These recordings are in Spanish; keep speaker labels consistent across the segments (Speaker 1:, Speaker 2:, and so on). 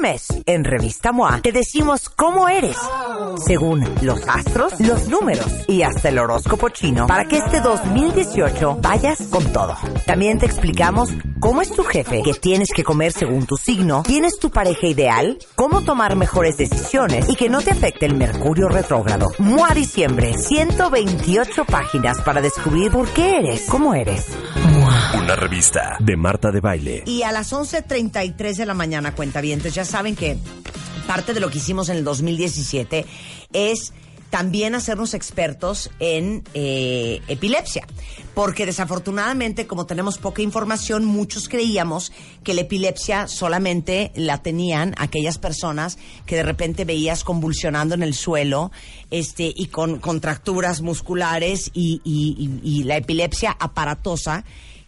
Speaker 1: Mes, en Revista MOA, te decimos cómo eres, según los astros, los números y hasta el horóscopo chino, para que este 2018 vayas con todo. También te explicamos cómo es tu jefe, qué tienes que comer según tu signo, quién es tu pareja ideal, cómo tomar mejores decisiones y que no te afecte el mercurio retrógrado. MOA Diciembre, 128 páginas para descubrir por qué eres, cómo eres.
Speaker 2: Una revista de Marta de Baile.
Speaker 1: Y a las 11.33 de la mañana, cuentavientes, ya saben que parte de lo que hicimos en el 2017 es también hacernos expertos en eh, epilepsia. Porque desafortunadamente, como tenemos poca información, muchos creíamos que la epilepsia solamente la tenían aquellas personas que de repente veías convulsionando en el suelo este, y con contracturas musculares y, y- y- y la epilepsia aparatosa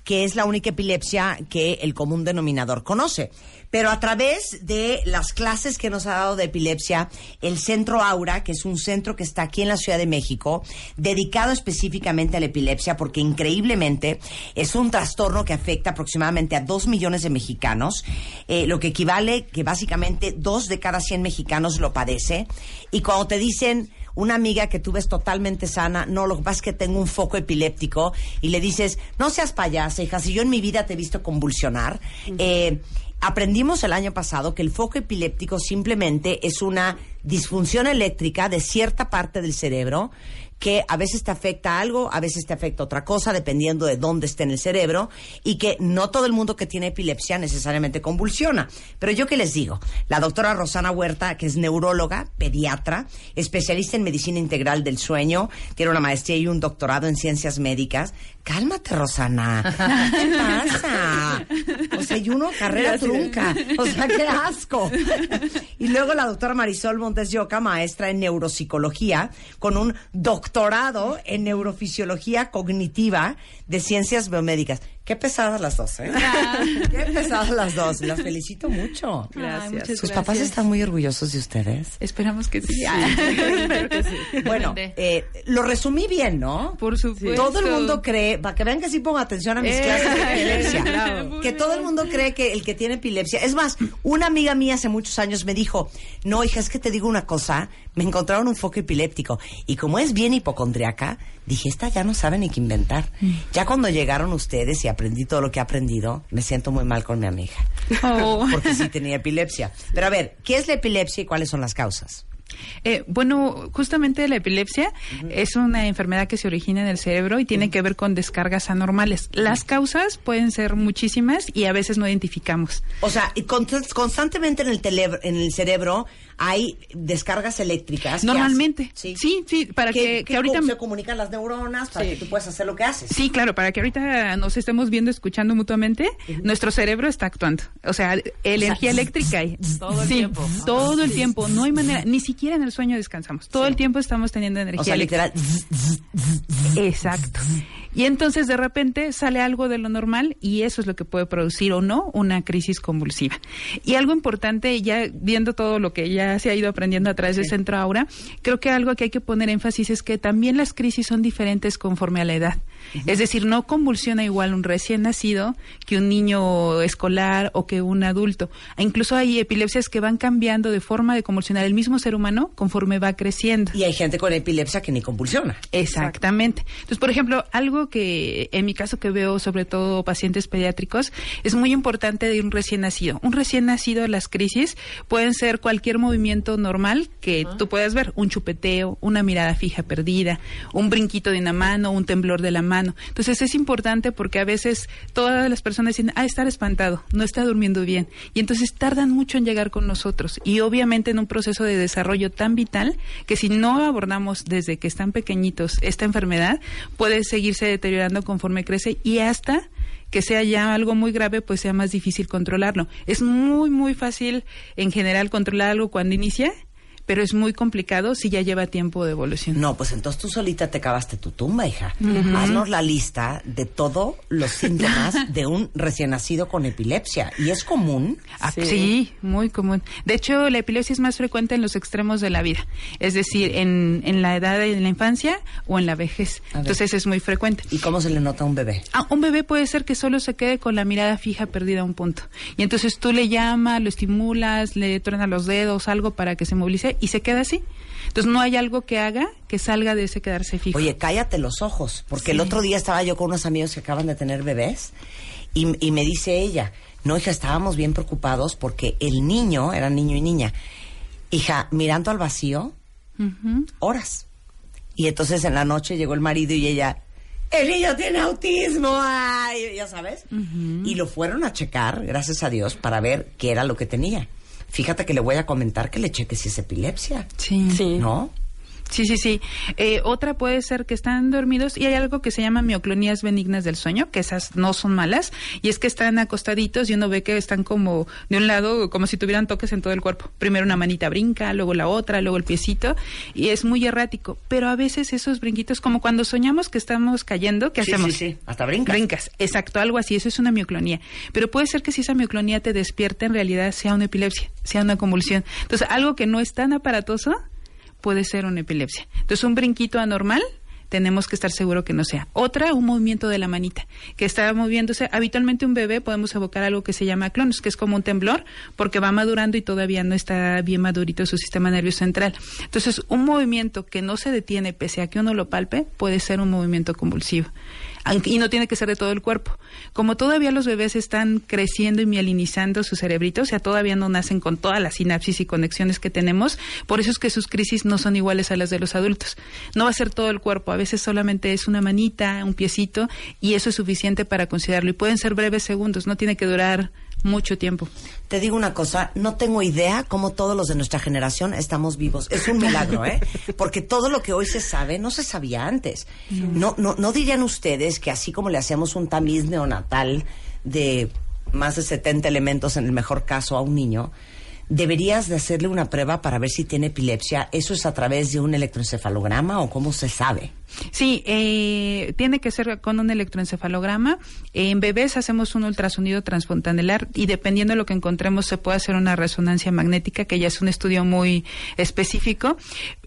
Speaker 1: que es la única epilepsia que el común denominador conoce. Pero a través de las clases que nos ha dado de epilepsia, el Centro Aura, que es un centro que está aquí en la Ciudad de México, dedicado específicamente a la epilepsia, porque increíblemente es un trastorno que afecta aproximadamente a dos millones de mexicanos, eh, lo que equivale que básicamente dos de cada cien mexicanos lo padece. Y cuando te dicen una amiga que tú ves totalmente sana, no, lo que pasa es que tengo un foco epiléptico y le dices, no seas payasa, hija, si yo en mi vida te he visto convulsionar. Eh, aprendimos el año pasado que el foco epiléptico simplemente es una disfunción eléctrica de cierta parte del cerebro que a veces te afecta algo, a veces te afecta otra cosa, dependiendo de dónde esté en el cerebro, y que no todo el mundo que tiene epilepsia necesariamente convulsiona. Pero yo qué les digo, la doctora Rosana Huerta, que es neuróloga, pediatra, especialista en medicina integral del sueño, tiene una maestría y un doctorado en ciencias médicas. Cálmate, Rosana. ¿Qué pasa? O sea, y uno carrera trunca. O sea, qué asco. Y luego la doctora Marisol Montes de Oca, maestra en neuropsicología, con un doctorado en neurofisiología cognitiva de ciencias biomédicas. Qué pesadas las dos, ¿eh? Qué pesadas las dos. Las felicito mucho.
Speaker 3: Gracias.
Speaker 1: Sus papás
Speaker 3: gracias.
Speaker 1: están muy orgullosos de ustedes.
Speaker 3: Esperamos que sí.
Speaker 1: Bueno, eh, lo resumí bien, ¿no?
Speaker 3: Por supuesto.
Speaker 1: Todo el mundo cree, para que vean que sí pongo atención a mis
Speaker 3: Eh,
Speaker 1: clases de epilepsia,
Speaker 3: bravo.
Speaker 1: que todo el mundo cree que el que tiene epilepsia, es más, una amiga mía hace muchos años me dijo, no, hija, es que te digo una cosa, me encontraron un foco epiléptico y como es bien hipocondriaca, dije, esta ya no sabe ni qué inventar.
Speaker 3: Mm.
Speaker 1: Ya cuando llegaron ustedes y aprendí todo lo que he aprendido, me siento muy mal con mi amiga,
Speaker 3: Oh.
Speaker 1: porque sí tenía epilepsia. Pero a ver, ¿qué es la epilepsia y cuáles son las causas?
Speaker 3: Eh, bueno, justamente la epilepsia es una enfermedad que se origina en el cerebro y tiene que ver con descargas anormales. Las causas pueden ser muchísimas y a veces no identificamos.
Speaker 1: O sea, constantemente en el, tele- en el cerebro hay descargas eléctricas. que
Speaker 3: Normalmente.
Speaker 1: hacen-
Speaker 3: Sí, sí, para que- que ahorita-
Speaker 1: se comunican las neuronas para que tú puedas hacer lo que haces.
Speaker 3: Sí, claro, para que ahorita nos estemos viendo, escuchando mutuamente, nuestro cerebro está actuando. O sea, energía eléctrica. hay.
Speaker 4: Todo el
Speaker 3: Sí,
Speaker 4: tiempo.
Speaker 3: Todo el tiempo. No hay manera, ni siquiera en el sueño descansamos. Todo el tiempo estamos teniendo energía
Speaker 1: O sea, literal.
Speaker 3: Exacto. Y entonces de repente sale algo de lo normal y eso es lo que puede producir o no una crisis convulsiva. Y algo importante, ya viendo todo lo que ya se ha ido aprendiendo a través del Centro Aura, creo que algo que hay que poner énfasis es que también las crisis son diferentes conforme a la edad. Es decir, no convulsiona igual un recién nacido que un niño escolar o que un adulto. E incluso hay epilepsias que van cambiando de forma de convulsionar el mismo ser humano conforme va creciendo.
Speaker 1: Y hay gente con epilepsia que ni convulsiona.
Speaker 3: Exactamente. Entonces, por ejemplo, algo que en mi caso que veo sobre todo pacientes pediátricos es muy importante de un recién nacido. Un recién nacido las crisis pueden ser cualquier movimiento normal que tú puedas ver, un chupeteo, una mirada fija perdida, un brinquito de una mano, un temblor de la mano. Entonces, es importante porque a veces todas las personas dicen, "Ah, estar espantado, no está durmiendo bien." Y entonces tardan mucho en llegar con nosotros y obviamente en un proceso de desarrollo tan vital que si no abordamos desde que están pequeñitos esta enfermedad puede seguirse deteriorando conforme crece y hasta que sea ya algo muy grave, pues sea más difícil controlarlo. Es muy, muy fácil en general controlar algo cuando inicia, pero es muy complicado si ya lleva tiempo de evolución.
Speaker 1: No, pues entonces tú solita te cavaste tu tumba, hija. Haznos la lista de todos los síntomas de un recién nacido con epilepsia. ¿Y es común?
Speaker 3: Ah, sí. muy común. De hecho, la epilepsia es más frecuente en los extremos de la vida, es decir, en, en la edad de la infancia o en la vejez. Entonces es muy frecuente.
Speaker 1: ¿Y cómo se le nota a un bebé?
Speaker 3: Ah, un bebé puede ser que solo se quede con la mirada fija perdida a un punto. Y entonces tú le llamas, lo estimulas, le truenas los dedos, algo para que se movilice y se queda así. Entonces no hay algo que haga que salga de ese quedarse fijo.
Speaker 1: Oye, cállate los ojos, porque el otro día estaba yo con unos amigos que acaban de tener bebés y, y me dice ella, no, hija, estábamos bien preocupados porque el niño, era niño y niña, hija, mirando al vacío, horas. Y entonces en la noche llegó el marido y ella, el niño tiene autismo, ay, ya sabes. Y lo fueron a checar, gracias a Dios, para ver qué era lo que tenía. Fíjate que le voy a comentar que le cheque si es epilepsia.
Speaker 3: Sí.
Speaker 1: sí. ¿No?
Speaker 3: Sí, sí, sí. Eh, otra puede ser que están dormidos y hay algo que se llama mioclonías benignas del sueño, que esas no son malas, y es que están acostaditos y uno ve que están como de un lado, como si tuvieran toques en todo el cuerpo. Primero una manita brinca, luego la otra, luego el piecito, y es muy errático. Pero a veces esos brinquitos, como cuando soñamos que estamos cayendo, ¿qué hacemos?
Speaker 1: Sí, sí, hasta brincas.
Speaker 3: Brincas, exacto, algo así, eso es una mioclonía. Pero puede ser que si esa mioclonía te despierta, en realidad sea una epilepsia, sea una convulsión. Entonces, algo que no es tan aparatoso, puede ser una epilepsia. Entonces, un brinquito anormal tenemos que estar seguro que no sea. Otra, un movimiento de la manita, que está moviéndose. Habitualmente un bebé podemos evocar algo que se llama clonos, que es como un temblor, porque va madurando y todavía no está bien madurito su sistema nervioso central. Entonces, un movimiento que no se detiene pese a que uno lo palpe, puede ser un movimiento convulsivo y no tiene que ser de todo el cuerpo. Como todavía los bebés están creciendo y mielinizando su cerebrito, o sea, todavía no nacen con todas las sinapsis y conexiones que tenemos, por eso es que sus crisis no son iguales a las de los adultos. No va a ser todo el cuerpo, a veces solamente es una manita, un piecito, y eso es suficiente para considerarlo. Y pueden ser breves segundos, no tiene que durar mucho tiempo.
Speaker 1: Te digo una cosa, no tengo idea cómo todos los de nuestra generación estamos vivos. Es un milagro, ¿eh? Porque todo lo que hoy se sabe no se sabía antes. No, no, no dirían ustedes que así como le hacemos un tamiz neonatal de más de 70 elementos en el mejor caso a un niño, deberías de hacerle una prueba para ver si tiene epilepsia. ¿Eso es a través de un electroencefalograma o cómo se sabe?
Speaker 3: Sí, eh, tiene que ser con un electroencefalograma. En bebés hacemos un ultrasonido transfontanelar y dependiendo de lo que encontremos se puede hacer una resonancia magnética, que ya es un estudio muy específico,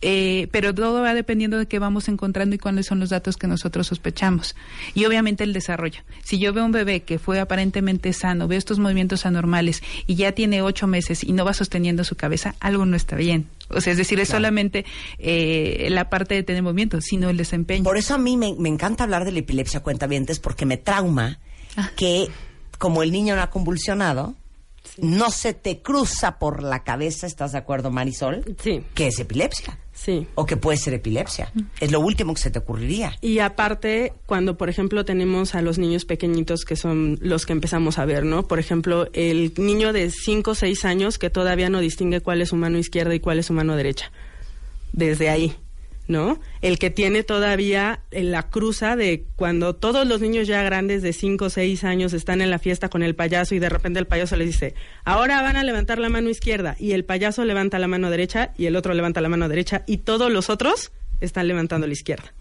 Speaker 3: eh, pero todo va dependiendo de qué vamos encontrando y cuáles son los datos que nosotros sospechamos. Y obviamente el desarrollo. Si yo veo un bebé que fue aparentemente sano, veo estos movimientos anormales y ya tiene ocho meses y no sosteniendo su cabeza, algo no está bien. O sea, es decir, es solamente eh, la parte de tener movimiento, sino el desempeño.
Speaker 1: Por eso a mí me, encanta hablar de la epilepsia cuentavientes, porque me trauma ah. que, como el niño no ha convulsionado, no se te cruza por la cabeza, ¿estás de acuerdo, Marisol?
Speaker 4: Sí.
Speaker 1: Que es epilepsia.
Speaker 4: Sí.
Speaker 1: O que puede ser epilepsia. Es lo último que se te ocurriría.
Speaker 4: Y aparte, cuando, por ejemplo, tenemos a los niños pequeñitos que son los que empezamos a ver, ¿no? Por ejemplo, el niño de 5 o 6 años que todavía no distingue cuál es su mano izquierda y cuál es su mano derecha. Desde ahí. ¿No? El que tiene todavía la cruza de cuando todos los niños ya grandes de 5 o 6 años están en la fiesta con el payaso y de repente el payaso les dice, ahora van a levantar la mano izquierda y el payaso levanta la mano derecha y el otro levanta la mano derecha y todos los otros están levantando la izquierda,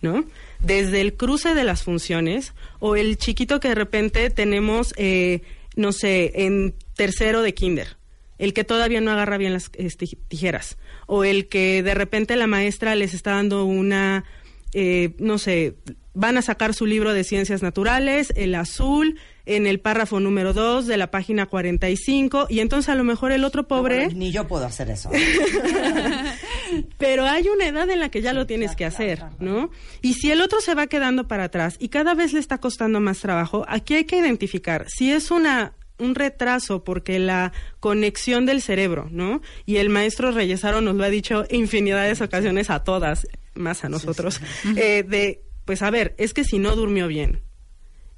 Speaker 4: ¿no? Desde el cruce de las funciones o el chiquito que de repente tenemos, eh, no sé, en tercero de kinder, el que todavía no agarra bien las este, tijeras, o el que de repente la maestra les está dando una, eh, no sé, van a sacar su libro de ciencias naturales, el azul, en el párrafo número 2 de la página 45, y entonces a lo mejor el otro pobre...
Speaker 1: ni yo puedo hacer eso.
Speaker 4: Pero hay una edad en la que ya lo tienes que hacer, ¿no? Y si el otro se va quedando para atrás y cada vez le está costando más trabajo, aquí hay que identificar si es una un retraso porque la conexión del cerebro, ¿no? Y el maestro Reyesaro nos lo ha dicho infinidad de ocasiones a todas, más a nosotros, eh, de, pues a ver, es que si no durmió bien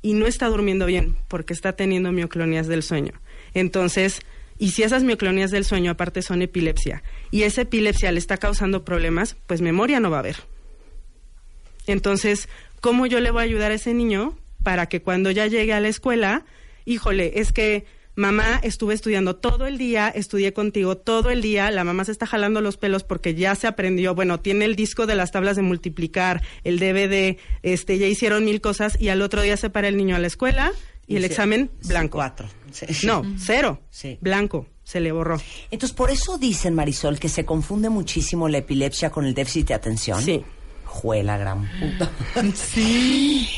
Speaker 4: y no está durmiendo bien porque está teniendo mioclonías del sueño, entonces, y si esas mioclonías del sueño aparte son epilepsia y esa epilepsia le está causando problemas, pues memoria no va a haber. Entonces, ¿cómo yo le voy a ayudar a ese niño para que cuando ya llegue a la escuela híjole, es que mamá, estuve estudiando todo el día, estudié contigo todo el día, la mamá se está jalando los pelos porque ya se aprendió, bueno, tiene el disco de las tablas de multiplicar, el DVD, este, ya hicieron mil cosas y al otro día se para el niño a la escuela y, el examen blanco.
Speaker 1: Cuatro.
Speaker 4: No, cero.
Speaker 1: Sí.
Speaker 4: Blanco. Se le borró.
Speaker 1: Entonces, por eso dicen, Marisol, que se confunde muchísimo la epilepsia con el déficit de atención.
Speaker 4: Sí.
Speaker 1: Juela, gran puta.
Speaker 4: Sí.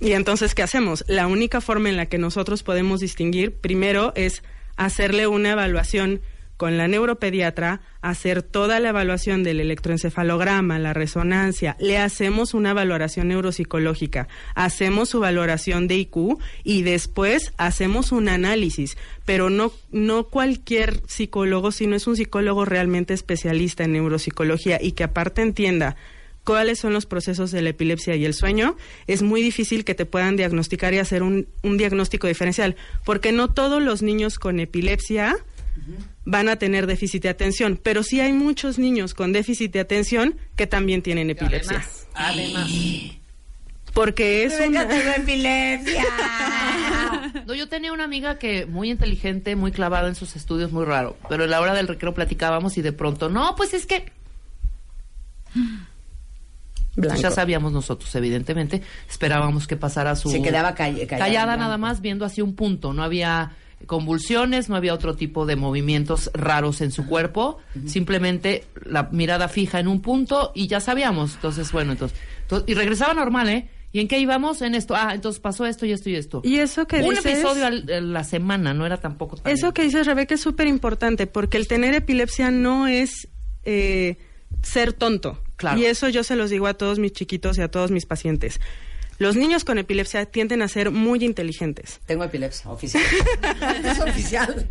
Speaker 4: Y entonces, ¿qué hacemos? La única forma en la que nosotros podemos distinguir, primero, es hacerle una evaluación con la neuropediatra, hacer toda la evaluación del electroencefalograma, la resonancia, le hacemos una valoración neuropsicológica, hacemos su valoración de IQ y después hacemos un análisis, pero no, no cualquier psicólogo, sino es un psicólogo realmente especialista en neuropsicología y que aparte entienda cuáles son los procesos de la epilepsia y el sueño, es muy difícil que te puedan diagnosticar y hacer un, un diagnóstico diferencial, porque no todos los niños con epilepsia van a tener déficit de atención, pero sí hay muchos niños con déficit de atención que también tienen epilepsia.
Speaker 5: Además,
Speaker 4: Porque es una...
Speaker 1: epilepsia.
Speaker 5: No, yo tenía una amiga que muy inteligente, muy clavada en sus estudios, muy raro. Pero a la hora del recreo platicábamos y de pronto, no, pues es que
Speaker 4: Blanco.
Speaker 5: ya sabíamos nosotros, evidentemente, esperábamos que pasara su
Speaker 1: Se quedaba call- callada,
Speaker 5: nada más viendo así un punto, no había convulsiones, no había otro tipo de movimientos raros en su cuerpo, simplemente la mirada fija en un punto y ya sabíamos. Entonces, bueno, entonces, to- y regresaba normal, ¿eh? ¿Y en qué íbamos? En esto. Ah, entonces pasó esto y esto y esto.
Speaker 4: Y eso que
Speaker 5: un
Speaker 4: dices-
Speaker 5: episodio al- a la semana, no era tampoco tan
Speaker 4: Eso que dices, Rebeca, es súper importante, porque el tener epilepsia no es eh, ser tonto.
Speaker 5: Claro.
Speaker 4: Y eso yo se los digo a todos mis chiquitos y a todos mis pacientes. Los niños con epilepsia tienden a ser muy inteligentes.
Speaker 1: Tengo epilepsia, oficial. es oficial.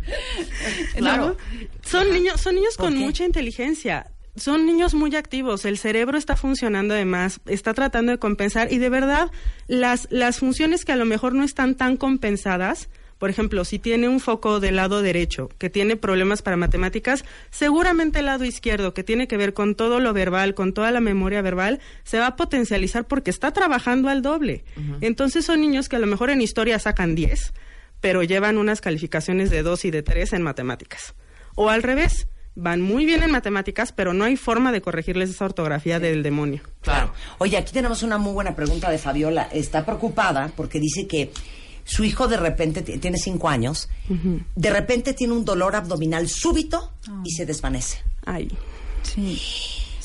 Speaker 5: Claro.
Speaker 4: Son niños, son niños
Speaker 1: ¿Por
Speaker 4: con
Speaker 1: qué?
Speaker 4: mucha inteligencia. Son niños muy activos, el cerebro está funcionando además, está tratando de compensar y de verdad las, las funciones que a lo mejor no están tan compensadas, por ejemplo, si tiene un foco del lado derecho que tiene problemas para matemáticas, seguramente el lado izquierdo que tiene que ver con todo lo verbal, con toda la memoria verbal, se va a potencializar porque está trabajando al doble. Entonces son niños que a lo mejor en historia sacan 10, pero llevan unas calificaciones de 2 y de 3 en matemáticas. O al revés, van muy bien en matemáticas, pero no hay forma de corregirles esa ortografía del demonio.
Speaker 5: Claro.
Speaker 1: Oye, aquí tenemos una muy buena pregunta de Fabiola. Está preocupada porque dice que su hijo de repente tiene cinco años, de repente tiene un dolor abdominal súbito y se desvanece.
Speaker 4: Ay.
Speaker 3: Sí.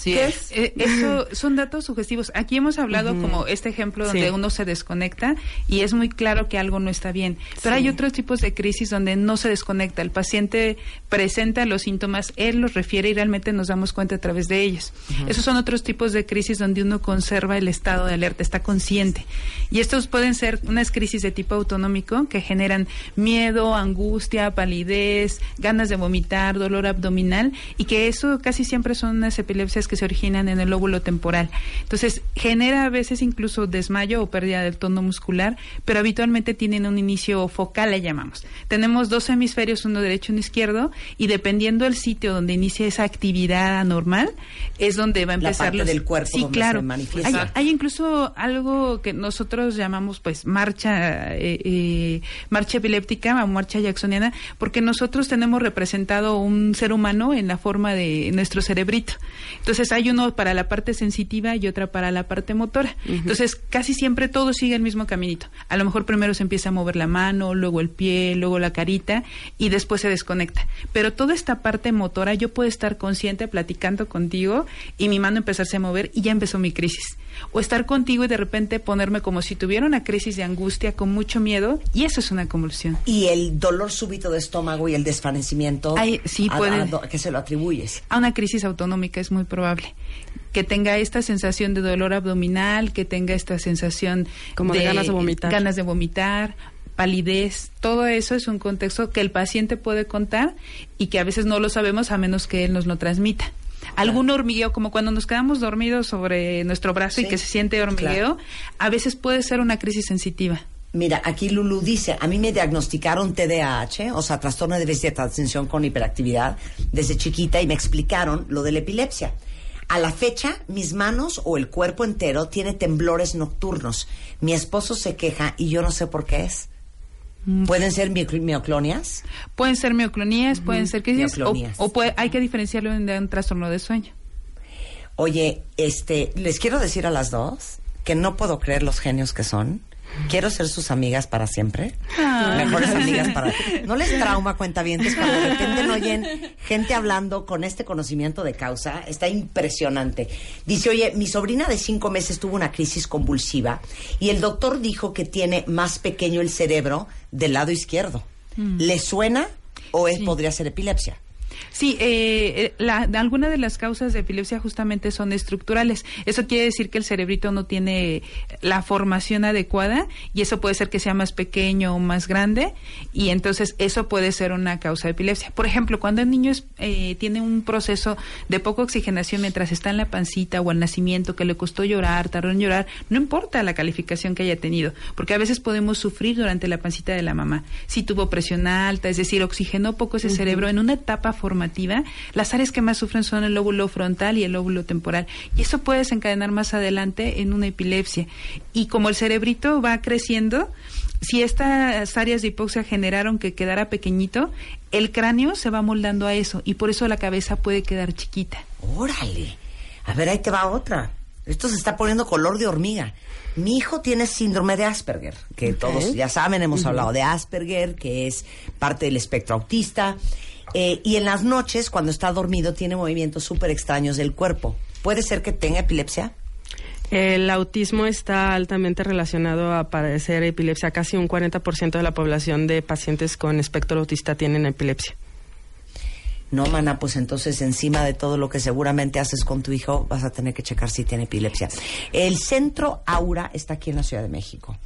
Speaker 5: Sí,
Speaker 3: ¿Qué
Speaker 5: es.
Speaker 3: es? Eh, eso son datos sugestivos. Aquí hemos hablado como este ejemplo donde
Speaker 4: Sí.
Speaker 3: uno se desconecta y es muy claro que algo no está bien. Pero hay otros tipos de crisis donde no se desconecta. El paciente presenta los síntomas, él los refiere y realmente nos damos cuenta a través de ellos. Esos son otros tipos de crisis donde uno conserva el estado de alerta, está consciente. Y estos pueden ser unas crisis de tipo autonómico que generan miedo, angustia, palidez, ganas de vomitar, dolor abdominal y que eso casi siempre son unas epilepsias que se originan en el lóbulo temporal. Entonces, genera a veces incluso desmayo o pérdida del tono muscular, pero habitualmente tienen un inicio focal, le llamamos. Tenemos dos hemisferios, uno derecho y uno izquierdo, y dependiendo del sitio donde inicia esa actividad anormal, es donde va a
Speaker 1: La
Speaker 3: empezar
Speaker 1: parte
Speaker 3: los-
Speaker 1: del cuerpo
Speaker 3: sí,
Speaker 1: donde
Speaker 3: claro.
Speaker 1: se manifiesta.
Speaker 3: Hay, hay incluso algo que nosotros llamamos pues marcha eh, eh, marcha epiléptica o marcha jacksoniana porque nosotros tenemos representado un ser humano en la forma de nuestro cerebrito entonces hay uno para la parte sensitiva y otra para la parte motora. Entonces casi siempre todo sigue el mismo caminito. A lo mejor primero se empieza a mover la mano luego el pie luego la carita y después se desconecta. Pero toda esta parte motora yo puedo estar consciente platicando contigo y mi mano empezarse a mover y ya empezó mi crisis. O estar contigo y de repente ponerme como si tuviera una crisis de angustia con mucho miedo y eso es una convulsión.
Speaker 1: Y el dolor súbito de estómago y el desvanecimiento,
Speaker 3: Ay, sí,
Speaker 1: ¿a-
Speaker 3: puede-
Speaker 1: a do- ¿a qué se lo atribuyes?
Speaker 3: A una crisis autonómica es muy probable que tenga esta sensación de dolor abdominal, que tenga esta sensación
Speaker 4: Como de ganas de vomitar.
Speaker 3: ganas de vomitar, palidez, todo eso es un contexto que el paciente puede contar y que a veces no lo sabemos a menos que él nos lo transmita. Algún hormigueo, como cuando nos quedamos dormidos sobre nuestro brazo y que se siente hormigueo,
Speaker 1: claro.
Speaker 3: a veces puede ser una crisis sensitiva.
Speaker 1: Mira, aquí Lulu dice, a mí me diagnosticaron TDAH, o sea, trastorno de déficit de atención con hiperactividad, desde chiquita y me explicaron lo de la epilepsia. A la fecha, mis manos o el cuerpo entero tiene temblores nocturnos. Mi esposo se queja y yo no sé por qué es. ¿Pueden ser mioc- mioclonias?
Speaker 3: Pueden ser mioclonías, pueden ser crisis, o, o puede- hay que diferenciarlo de un trastorno de sueño.
Speaker 1: Oye, este, les quiero decir a las dos que no puedo creer los genios que son. Quiero ser sus amigas para siempre. Mejores amigas para... ¿No les trauma, cuentavientes, cuando de repente no oyen gente hablando con este conocimiento de causa? Está impresionante. Dice, oye, mi sobrina de cinco meses tuvo una crisis convulsiva y el doctor dijo que tiene más pequeño el cerebro del lado izquierdo. ¿Le suena o es,
Speaker 3: Sí.
Speaker 1: podría ser epilepsia?
Speaker 3: Sí, eh, eh, la, algunas de las causas de epilepsia justamente son estructurales. Eso quiere decir que el cerebrito no tiene la formación adecuada y eso puede ser que sea más pequeño o más grande y entonces eso puede ser una causa de epilepsia. Por ejemplo, cuando el niño es, eh, tiene un proceso de poca oxigenación mientras está en la pancita o al nacimiento que le costó llorar, tardó en llorar, no importa la calificación que haya tenido, porque a veces podemos sufrir durante la pancita de la mamá. Si tuvo presión alta, es decir, oxigenó poco ese cerebro en una etapa formativa, las áreas que más sufren son el lóbulo frontal y el lóbulo temporal. Y eso puede desencadenar más adelante en una epilepsia. Y como el cerebrito va creciendo, si estas áreas de hipoxia generaron que quedara pequeñito, el cráneo se va moldando a eso y por eso la cabeza puede quedar chiquita.
Speaker 1: Órale. A ver, ahí te va otra. Esto se está poniendo color de hormiga. Mi hijo tiene síndrome de Asperger, que todos ya saben, hemos hablado de Asperger, que es parte del espectro autista. Eh, y en las noches, cuando está dormido, tiene movimientos súper extraños del cuerpo. ¿Puede ser que tenga epilepsia?
Speaker 4: El autismo está altamente relacionado a padecer epilepsia. Casi un 40% de la población de pacientes con espectro autista tienen epilepsia.
Speaker 1: No, mana, pues entonces encima de todo lo que seguramente haces con tu hijo, vas a tener que checar si tiene epilepsia. El centro Aura está aquí en la Ciudad de México.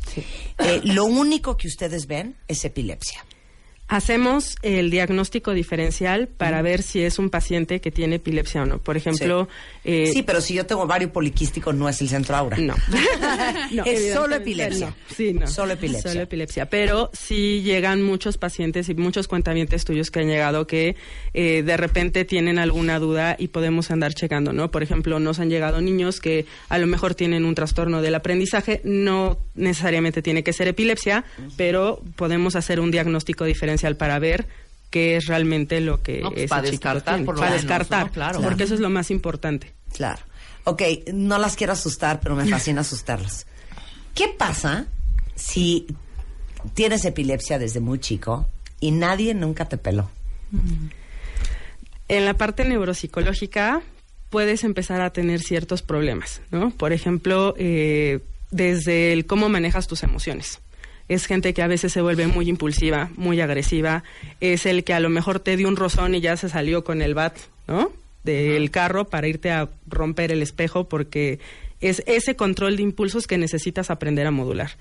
Speaker 1: Eh, lo único que ustedes ven es epilepsia.
Speaker 4: Hacemos el diagnóstico diferencial para ver si es un paciente que tiene epilepsia o no. Por ejemplo, eh,
Speaker 1: sí, pero si yo tengo ovario poliquístico, no es el centro Aura.
Speaker 4: No. No,
Speaker 1: es solo epilepsia.
Speaker 4: no. Sí, no.
Speaker 1: Solo epilepsia.
Speaker 4: Solo epilepsia. Pero sí llegan muchos pacientes y muchos cuentavientes tuyos que han llegado que eh, de repente tienen alguna duda y podemos andar checando, ¿no? Por ejemplo, nos han llegado niños que a lo mejor tienen un trastorno del aprendizaje, no necesariamente tiene que ser epilepsia, pero podemos hacer un diagnóstico diferencial para ver qué es realmente lo que
Speaker 5: No, pues,
Speaker 4: ese
Speaker 5: para
Speaker 4: chiquito
Speaker 5: descartar,
Speaker 4: tiene.
Speaker 5: por lo
Speaker 4: para
Speaker 5: menos,
Speaker 4: descartar,
Speaker 5: ¿no? Claro.
Speaker 4: porque eso es lo más importante.
Speaker 1: Claro. Ok, no las quiero asustar, pero me fascina asustarlos. ¿Qué pasa si tienes epilepsia desde muy chico y nadie nunca te peló?
Speaker 4: en la parte neuropsicológica puedes empezar a tener ciertos problemas, ¿no? Por ejemplo, eh, desde el cómo manejas tus emociones. Es gente que a veces se vuelve muy impulsiva, muy agresiva. Es el que a lo mejor te dio un rozón y ya se salió con el bat, ¿no? Del carro para irte a romper el espejo porque es ese control de impulsos que necesitas aprender a modular.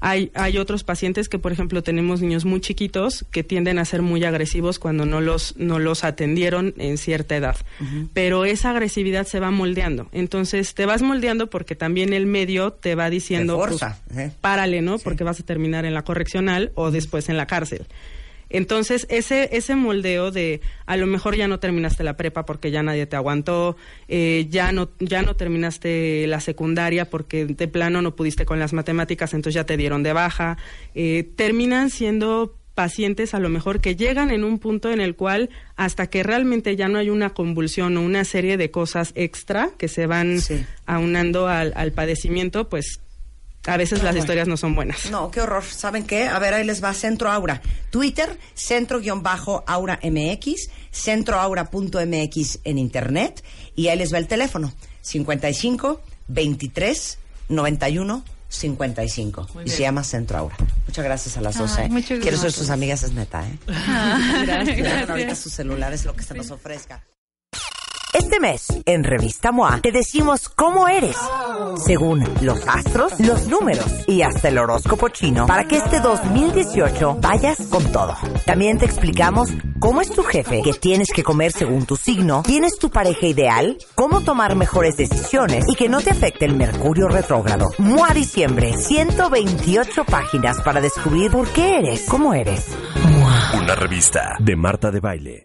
Speaker 4: Hay, hay otros pacientes que, por ejemplo, tenemos niños muy chiquitos que tienden a ser muy agresivos cuando no los, no los atendieron en cierta edad. Pero esa agresividad se va moldeando. Entonces, te vas moldeando porque también el medio te va diciendo,
Speaker 1: Te forza,
Speaker 4: pues,
Speaker 1: ¿eh?
Speaker 4: párale, ¿no? Porque vas a terminar en la correccional o después en la cárcel. Entonces, ese, ese moldeo de a lo mejor ya no terminaste la prepa porque ya nadie te aguantó, eh, ya, no, ya no terminaste la secundaria porque de plano no pudiste con las matemáticas, entonces ya te dieron de baja, eh, terminan siendo pacientes a lo mejor que llegan en un punto en el cual hasta que realmente ya no hay una convulsión o una serie de cosas extra que se van
Speaker 1: Sí.
Speaker 4: aunando al, al padecimiento, pues a veces las historias no son buenas.
Speaker 1: No, qué horror. ¿Saben qué? A ver, ahí les va Centro Aura. Twitter, centro-aura MX, centroaura.mx en internet. Y ahí les va el teléfono. 55 23 91 55.
Speaker 5: Muy
Speaker 1: Y se llama Centro Aura. Muchas gracias a las dos,
Speaker 3: Ay,
Speaker 1: ¿eh? Quiero ser sus amigas, es neta, ¿eh?
Speaker 3: Gracias.
Speaker 1: Dejan ahorita sus celulares, lo que se nos ofrezca.
Speaker 6: Este mes, en Revista MOA, te decimos cómo eres, según los astros, los números y hasta el horóscopo chino, para que este 2018 vayas con todo. También te explicamos cómo es tu jefe, qué tienes que comer según tu signo, quién es tu pareja ideal, cómo tomar mejores decisiones y que no te afecte el mercurio retrógrado. MOA Diciembre, 128 páginas para descubrir por qué eres, cómo eres.
Speaker 2: Una revista de Marta de Baile.